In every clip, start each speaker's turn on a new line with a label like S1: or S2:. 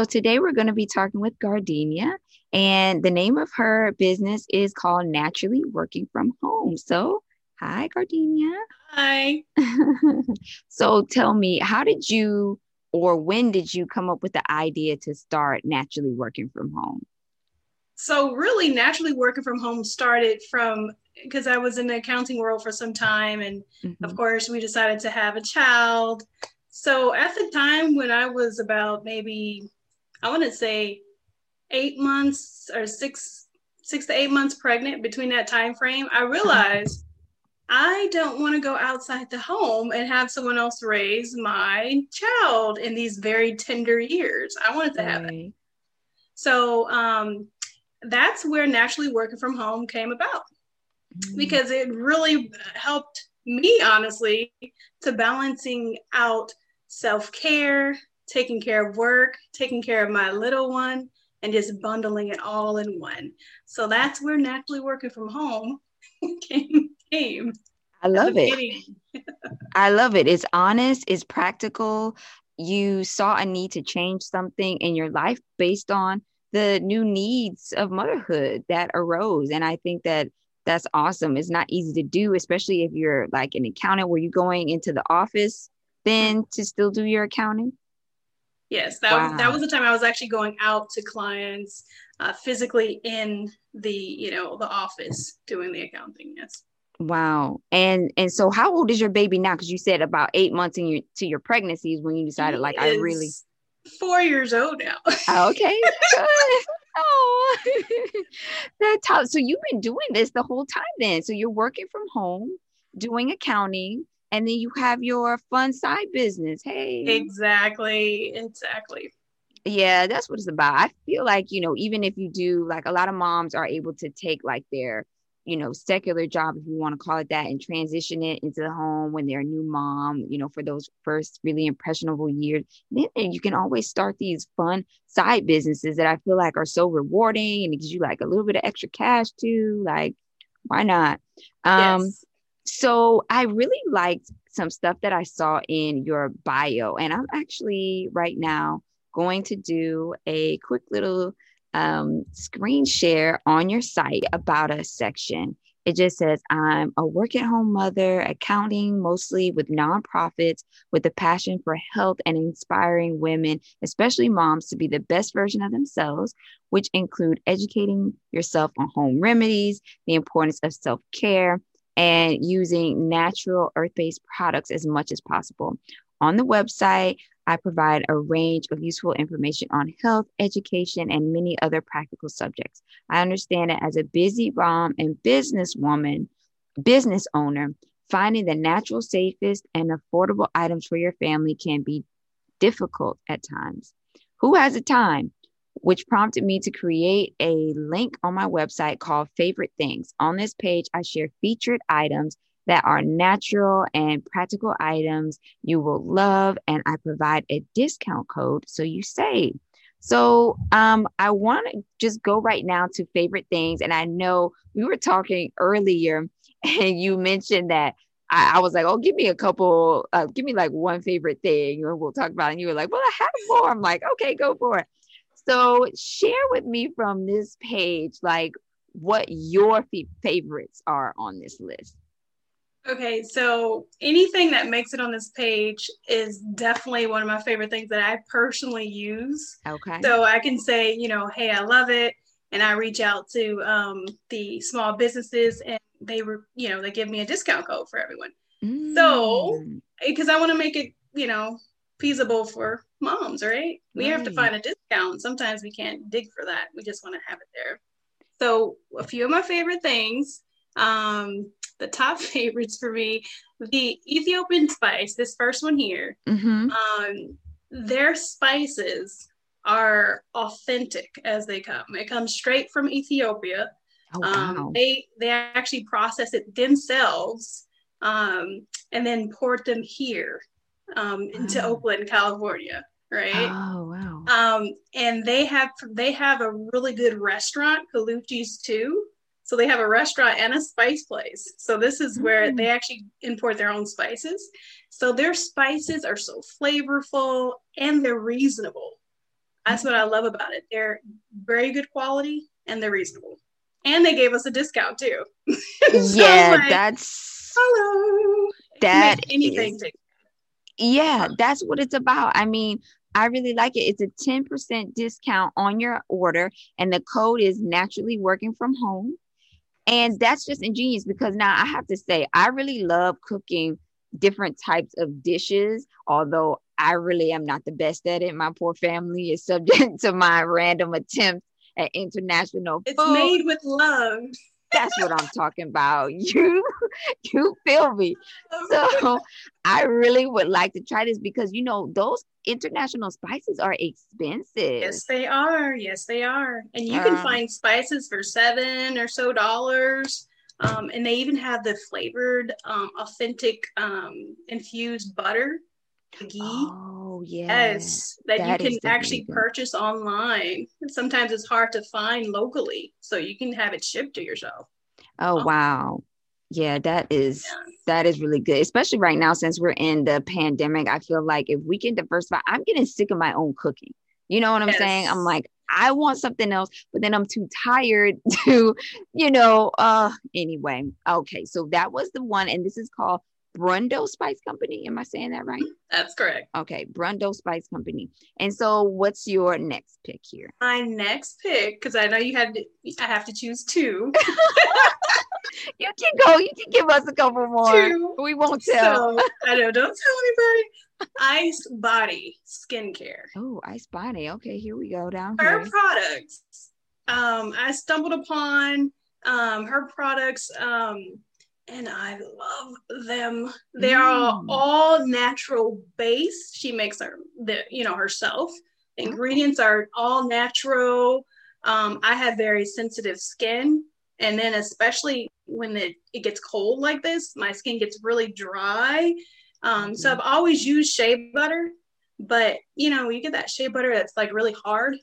S1: So today we're going to be talking with Gardenia, and the name of her business is called Naturally Working from Home. So, hi, Gardenia.
S2: Hi.
S1: so, tell me, how did you or when did you come up with the idea to start Naturally Working from Home?
S2: So, really, Naturally Working from Home started from because I was in the accounting world for some time, and mm-hmm. of course, we decided to have a child. So, at the time when I was about maybe I want to say eight months or six six to eight months pregnant between that time frame, I realized I don't want to go outside the home and have someone else raise my child in these very tender years. I wanted to have it. So um, that's where naturally working from home came about mm. because it really helped me, honestly, to balancing out self care, taking care of work, taking care of my little one, and just bundling it all in one. So that's where naturally working from home came. came
S1: I love it. I love it. It's honest, it's practical. You saw a need to change something in your life based on the new needs of motherhood that arose. And I think that that's awesome. It's not easy to do, especially if you're like an accountant where you're going into the office then to still do your accounting.
S2: Yes, that wow. was that was the time I was actually going out to clients uh, physically in the you know the office doing the accounting. Yes.
S1: Wow. And and so how old is your baby now? Because you said about eight months in your to your pregnancies when you decided he like I really
S2: four years old now.
S1: okay. Oh, that's how. So you've been doing this the whole time then. So you're working from home, doing accounting, and then you have your fun side business. Hey.
S2: Exactly. Exactly.
S1: Yeah, that's what it's about. I feel like, you know, even if you do, like a lot of moms are able to take like their, you know, secular job, if you want to call it that, and transition it into the home when they're a new mom, you know, for those first really impressionable years. Then you can always start these fun side businesses that I feel like are so rewarding and it gives you like a little bit of extra cash too. Like, why not? Um, yes so I really liked some stuff that I saw in your bio, and I'm actually right now going to do a quick little um, screen share on your site about us section. It just says, I'm a work at home mother, accounting mostly with nonprofits with a passion for health and inspiring women, especially moms, to be the best version of themselves, which include educating yourself on home remedies, the importance of self care, and using natural earth based products as much as possible. On the website, I provide a range of useful information on health, education, and many other practical subjects. I understand that as a busy mom and businesswoman, business owner, finding the natural, safest, and affordable items for your family can be difficult at times. Who has the time? Which prompted me to create a link on my website called Favorite Things. On this page, I share featured items that are natural and practical items you will love, and I provide a discount code so you save. So um, I want to just go right now to favorite things. And I know we were talking earlier, and you mentioned that I, I, was like, oh, give me a couple, uh, give me like one favorite thing, and we'll talk about it. And you were like, well, I have more. I'm like, okay, go for it. So share with me from this page, like what your f- favorites are on this list.
S2: Okay, so anything that makes it on this page is definitely one of my favorite things that I personally use.
S1: Okay.
S2: So I can say, you know, hey, I love it. And I reach out to um, the small businesses and they were, you know, they give me a discount code for everyone. Mm. So, because I want to make it, you know, feasible for moms, right? We right. have to find a discount. Sometimes we can't dig for that. We just want to have it there. So, a few of my favorite things. Um, the top favorites for me, the Ethiopian spice, this first one here. Mm-hmm. Um, their spices are authentic as they come. It comes straight from Ethiopia. Oh, um, wow. um, they they actually process it themselves um, and then port them here um, into wow. Oakland, California. Right.
S1: Oh wow.
S2: Um, and they have they have a really good restaurant, Colucci's too. So they have a restaurant and a spice place. So this is where mm. they actually import their own spices. So their spices are so flavorful and they're reasonable. That's what I love about it. They're very good quality and they're reasonable. And they gave us a discount too.
S1: so yeah, like, that's
S2: hello.
S1: That
S2: anything is,
S1: yeah, that's what it's about. I mean, I really like it. It's a 10% discount on your order, and the code is naturally working from home. And that's just ingenious because now I have to say, I really love cooking different types of dishes, although I really am not the best at it. My poor family is subject to my random attempts at international
S2: it's made with love.
S1: That's what I'm talking about. You you feel me. So I really would like to try this because you know those international spices are expensive.
S2: Yes, they are. Yes, they are. And you can find spices for seven or so dollars. Um, and they even have the flavored, um, authentic, um, infused butter, ghee.
S1: Oh, yes.
S2: yes that, that you can actually purchase online. sometimes it's hard to find locally, so you can have it shipped to yourself.
S1: Oh, wow. Yeah, that is yeah. that is really good, especially right now since we're in the pandemic. I feel like if we can diversify, I'm getting sick of my own cooking. You know what I'm yes. saying? I'm like, I want something else, but then I'm too tired to, you know, uh anyway. Okay, so that was the one, and this is called Brundo Spice Company. Am I saying that right?
S2: That's correct.
S1: Okay, Brundo Spice Company. And so, what's your next pick here?
S2: My next pick, because I know you had, to, I have to choose two.
S1: you can go. You can give us a couple more. Two. We won't tell.
S2: So, I know. Don't tell anybody. Ice Body Skincare.
S1: Oh, Ice Body. Okay, here we go. Down
S2: her
S1: here.
S2: products. Um, I stumbled upon um her products. Um, and I love them. They mm. are all natural base. She makes her, the, you know, herself. The ingredients are all natural. Um, I have very sensitive skin, and then especially when it, it gets cold like this, my skin gets really dry. Um, so mm-hmm. I've always used shea butter, but you know, you get that shea butter that's like really hard.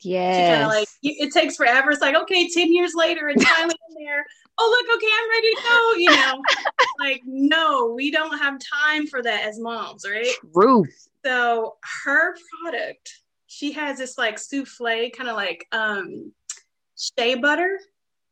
S1: Yeah.
S2: Like it takes forever. It's like okay, ten years later, it's finally in there oh look okay i'm ready to go you know? Like no we don't have time for that as moms right?
S1: Truth
S2: so her product she has this like souffle kind of like um shea butter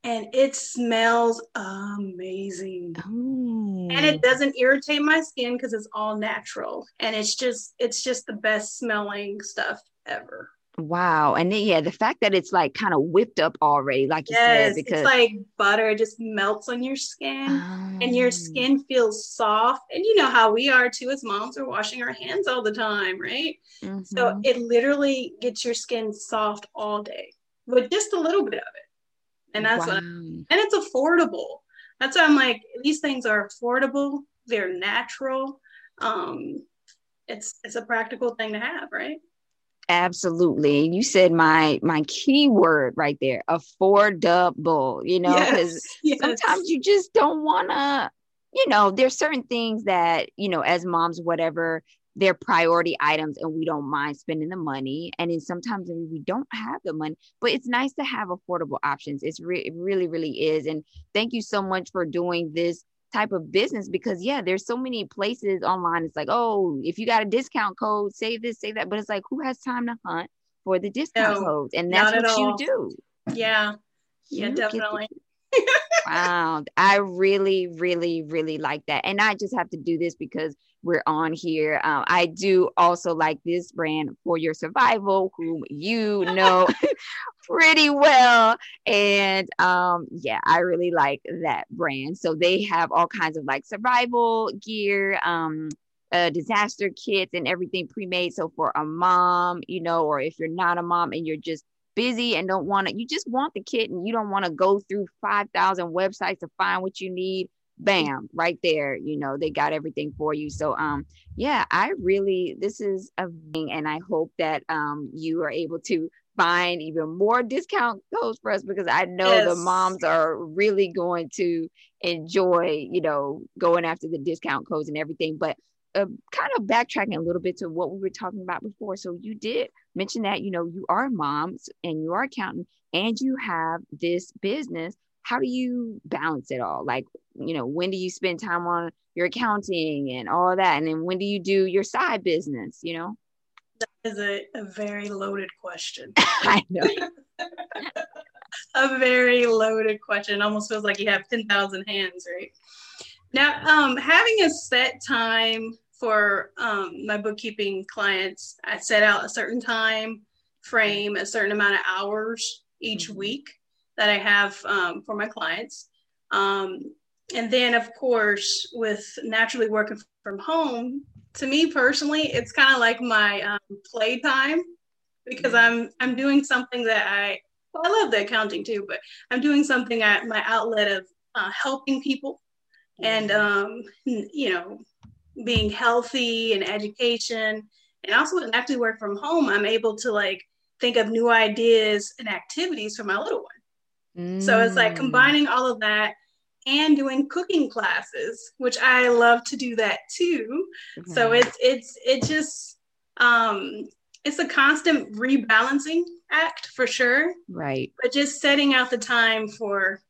S2: and it smells amazing.
S1: Oh.
S2: and it doesn't irritate my skin because it's all natural and it's just it's just the best smelling stuff ever
S1: Wow. And then, yeah, the fact that it's like kind of whipped up already, like you
S2: yes,
S1: said, because
S2: it's like butter just melts on your skin and your oh. skin feels soft. And you know how we are too as moms we're washing our hands all the time, right? Mm-hmm. So it literally gets your skin soft all day with just a little bit of it. And that's wow. what, and it's affordable. That's why I'm like, these things are affordable, they're natural. Um, it's it's a practical thing to have, right?
S1: Absolutely. You said my my key word right there, affordable, you know, because yes, yes. sometimes you just don't wanna, you know, there's certain things that, you know, as moms, whatever, they're priority items and we don't mind spending the money. And then sometimes we don't have the money, but it's nice to have affordable options. It's re- it really, really is. And thank you so much for doing this type of business because yeah there's so many places online. It's like oh if you got a discount code save this save that but it's like who has time to hunt for the discount no, codes? And that's what you do.
S2: Yeah. Yeah you definitely.
S1: wow. I really really really like that. And i just have to do this because we're on here. Um, i do also like this brand for your survival whom you know pretty well. And um, yeah, I really like that brand. So they have all kinds of like survival gear, um, uh, disaster kits, and everything pre made. So for a mom, you know, or if you're not a mom and you're just busy and don't want to, you just want the kit and you don't want to go through 5,000 websites to find what you need bam right there you know they got everything for you so um yeah i really this is a thing and i hope that um you are able to find even more discount codes for us because I know yes. the moms are really going to enjoy, you know, going after the discount codes and everything. But uh, kind of backtracking a little bit to what we were talking about before. So you did mention that, you know, you are moms and you are accountant and you have this business. How do you balance it all? Like, you know, when do you spend time on your accounting and all that? And then when do you do your side business, you know?
S2: That is a, a very loaded question.
S1: I know.
S2: a very loaded question. It almost feels like you have 10,000 hands, right? Now, um, having a set time for um, my bookkeeping clients, I set out a certain time frame, a certain amount of hours each mm-hmm. week that I have um, for my clients. Um, and then, of course, with naturally working from home, to me personally, it's kind of like my um, play time because mm-hmm. I'm I'm doing something that I well, I love the accounting too, but I'm doing something at my outlet of uh, helping people and mm-hmm. um, you know being healthy and education and also when I actually work from home i'm able to like think of new ideas and activities for my little one mm. so it's like mm. combining all of that and doing cooking classes which i love to do that too mm-hmm. so it's it's it just um it's a constant rebalancing act for sure
S1: right
S2: but just setting out the time for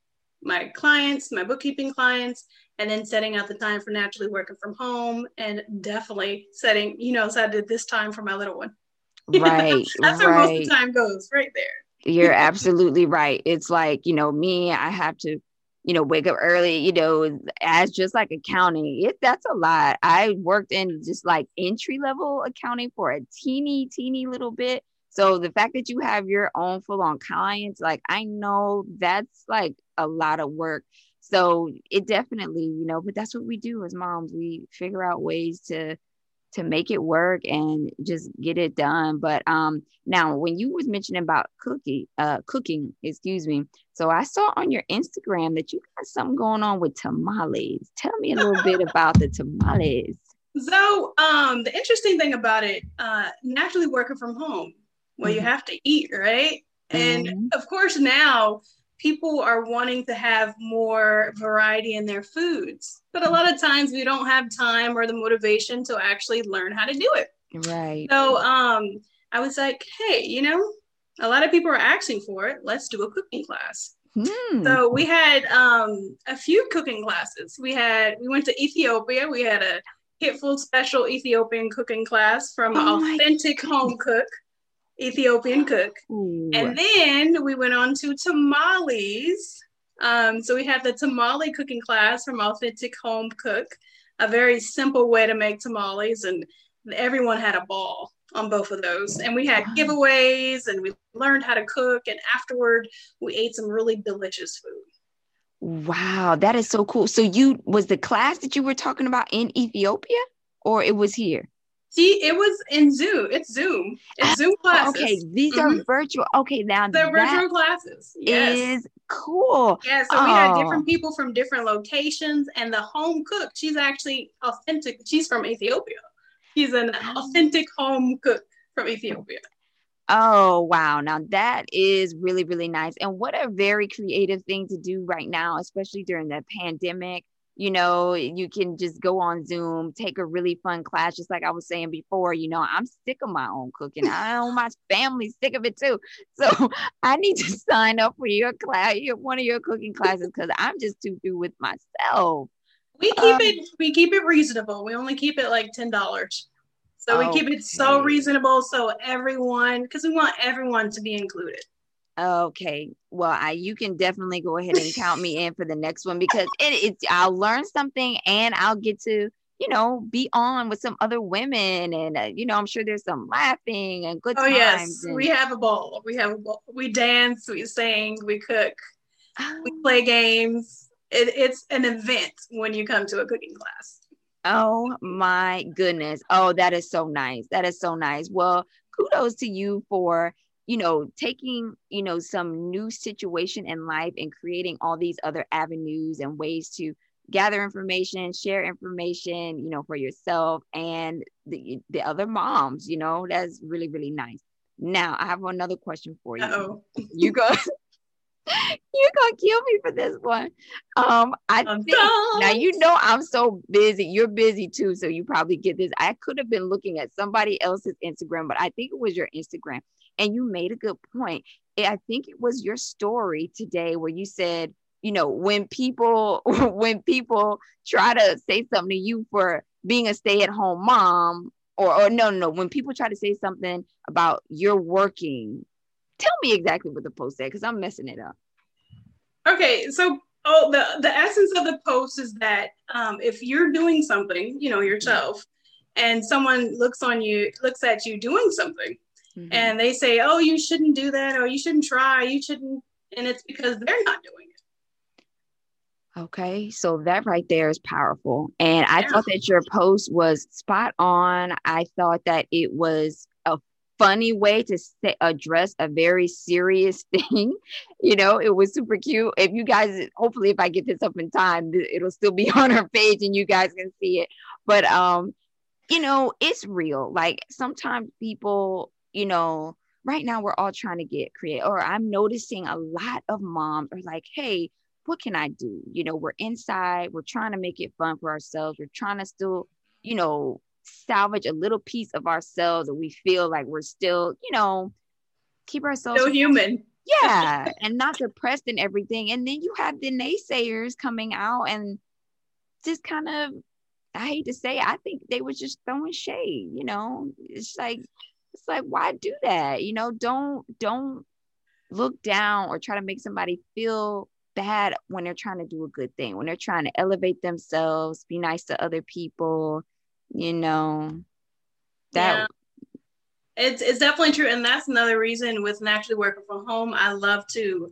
S2: my clients my bookkeeping clients and then setting out the time for naturally working from home and definitely setting, you know, so I did this time for my little one.
S1: Right.
S2: That's
S1: right.
S2: where most of the time goes, right there.
S1: You're absolutely right. It's like, you know, me, I have to, you know, wake up early, you know, as just like accounting. It that's a lot. I worked in just like entry level accounting for a teeny, teeny little bit. So the fact that you have your own full on clients, like I know that's like a lot of work so it definitely you know but that's what we do as moms we figure out ways to to make it work and just get it done but um now when you was mentioning about cookie uh cooking excuse me so i saw on your instagram that you got something going on with tamales tell me a little bit about the tamales
S2: so um the interesting thing about it uh naturally working from home well mm-hmm. you have to eat right and mm-hmm. of course now people are wanting to have more variety in their foods. But a lot of times we don't have time or the motivation to actually learn how to do it.
S1: Right.
S2: So um, I was like, hey, you know, a lot of people are asking for it. Let's do a cooking class. Hmm. So we had um, a few cooking classes. We had we went to Ethiopia. We had a Hitful special Ethiopian cooking class from oh authentic home cook. Ethiopian cook. Ooh. And then we went on to tamales. Um, so we had the tamale cooking class from Authentic Home Cook, a very simple way to make tamales, and everyone had a ball on both of those. And we had giveaways, and we learned how to cook. And afterward, we ate some really delicious food.
S1: Wow, that is so cool. So you was the class that you were talking about in Ethiopia, or it was here?
S2: See, it was in Zoom. It's Zoom. It's Zoom oh, classes.
S1: Okay, these mm-hmm. are virtual. Okay, now
S2: they're virtual classes. Yes.
S1: Is cool.
S2: Yeah, so oh. we had different people from different locations, and the home cook. She's actually authentic. She's from Ethiopia. She's an oh. authentic home cook from Ethiopia.
S1: Oh, wow. Now that is really, really nice. And what a very creative thing to do right now, especially during the pandemic you know, you can just go on Zoom, take a really fun class, just like I was saying before. You know, I'm sick of my own cooking. I know my family's sick of it too. So I need to sign up for your class, your, one of your cooking classes, because I'm just too through with myself.
S2: We keep um, it. We keep it reasonable. We only keep it like ten dollars. So we keep it so reasonable, so everyone, because we want everyone to be included.
S1: Okay. Well, I you can definitely go ahead and count me in for the next one because it, it's I'll learn something and I'll get to you know be on with some other women and uh, you know I'm sure there's some laughing and good.
S2: Oh yes,
S1: and...
S2: we have a ball. We have a ball. We dance. We sing. We cook. Oh. We play games. It, it's an event when you come to a cooking class.
S1: Oh my goodness. Oh, that is so nice. That is so nice. Well, kudos to you for you know, taking, you know, some new situation in life and creating all these other avenues and ways to gather information, share information, you know, for yourself and the, the other moms, you know, that's really, really nice. Now, I have another question for you.
S2: Uh-oh.
S1: You go. You're gonna kill me for this one. Um, I I'm think done. now you know I'm so busy. You're busy too, so you probably get this. I could have been looking at somebody else's Instagram, but I think it was your Instagram. And you made a good point. I think it was your story today where you said, you know, when people when people try to say something to you for being a stay-at-home mom or, or no, no, no. When people try to say something about you're working, tell me exactly what the post said because I'm messing it up.
S2: Okay, so oh, the the essence of the post is that um, if you're doing something, you know yourself, and someone looks on you, looks at you doing something, mm-hmm. and they say, "Oh, you shouldn't do that," or "You shouldn't try," you shouldn't, and it's because they're not doing it.
S1: Okay, so that right there is powerful. And I yeah. thought that your post was spot on. I thought that it was a funny way to say, address a very serious thing. you know, it was super cute. If you guys, hopefully, if I get this up in time, it'll still be on our page and you guys can see it. But um, you know, it's real. Like sometimes people, you know, right now we're all trying to get creative. Or I'm noticing a lot of moms are like, hey, what can I do? You know, we're inside, we're trying to make it fun for ourselves. We're trying to still, you know, salvage a little piece of ourselves and we feel like we're still, you know, keep ourselves
S2: still human.
S1: Yeah, and not depressed and everything. And then you have the naysayers coming out and just kind of I hate to say, I think they were just throwing shade. You know, it's like it's like why do that? You know, don't don't look down or try to make somebody feel bad when they're trying to do a good thing. When they're trying to elevate themselves, be nice to other people. You know, that. Yeah.
S2: It's, it's definitely true and that's another reason with naturally working from home i love to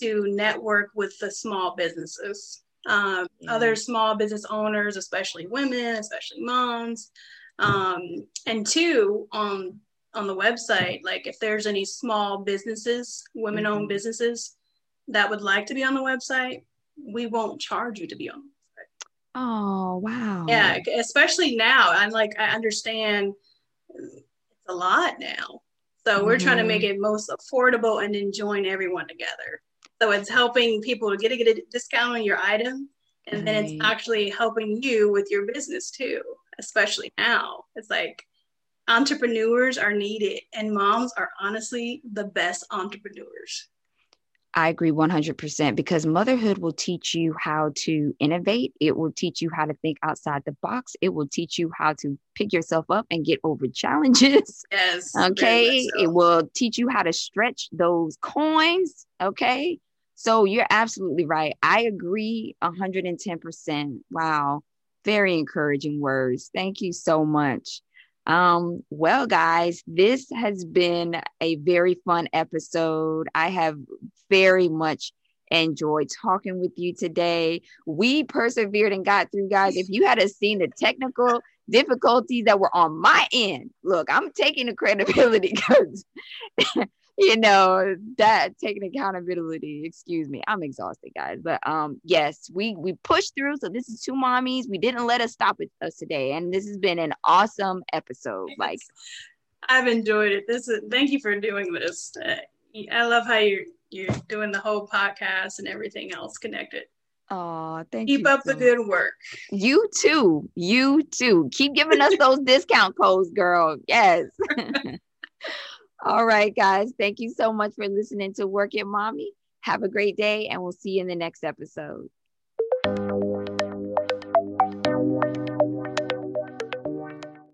S2: to network with the small businesses um, yeah. other small business owners, especially women, especially moms. Um, and two, on on the website, like if there's any small businesses, women-owned mm-hmm. businesses that would like to be on the website, we won't charge you to be on the website.
S1: Oh wow.
S2: Yeah, especially now. I'm like I understand it's a lot now. So we're mm-hmm. trying to make mm-hmm. it most affordable and then join everyone together. So it's helping people to get a, get a discount on your item. And right. then it's actually helping you with your business too, especially now. It's like entrepreneurs are needed, and moms are honestly the best entrepreneurs.
S1: I agree 100% because motherhood will teach you how to innovate. It will teach you how to think outside the box. It will teach you how to pick yourself up and get over challenges.
S2: Yes.
S1: Okay. So. It will teach you how to stretch those coins. Okay. So you're absolutely right. I agree 110%. Wow. Very encouraging words. Thank you so much. Um, well, guys, this has been a very fun episode. I have very much enjoyed talking with you today. We persevered and got through, guys. If you had seen the technical difficulties that were on my end, look, I'm taking the credibility because you know that taking accountability excuse me i'm exhausted guys but um yes we we pushed through so this is two mommies we didn't let us stop with us today and this has been an awesome episode like
S2: i've enjoyed it this is thank you for doing this uh, i love how you're you're doing the whole podcast and everything else connected
S1: Oh, thank
S2: Keep
S1: you.
S2: Keep up so the good work.
S1: You too. You too. Keep giving us those discount codes, girl. Yes. All right, guys. Thank you so much for listening to Work It Mommy. Have a great day, and we'll see you in the next episode.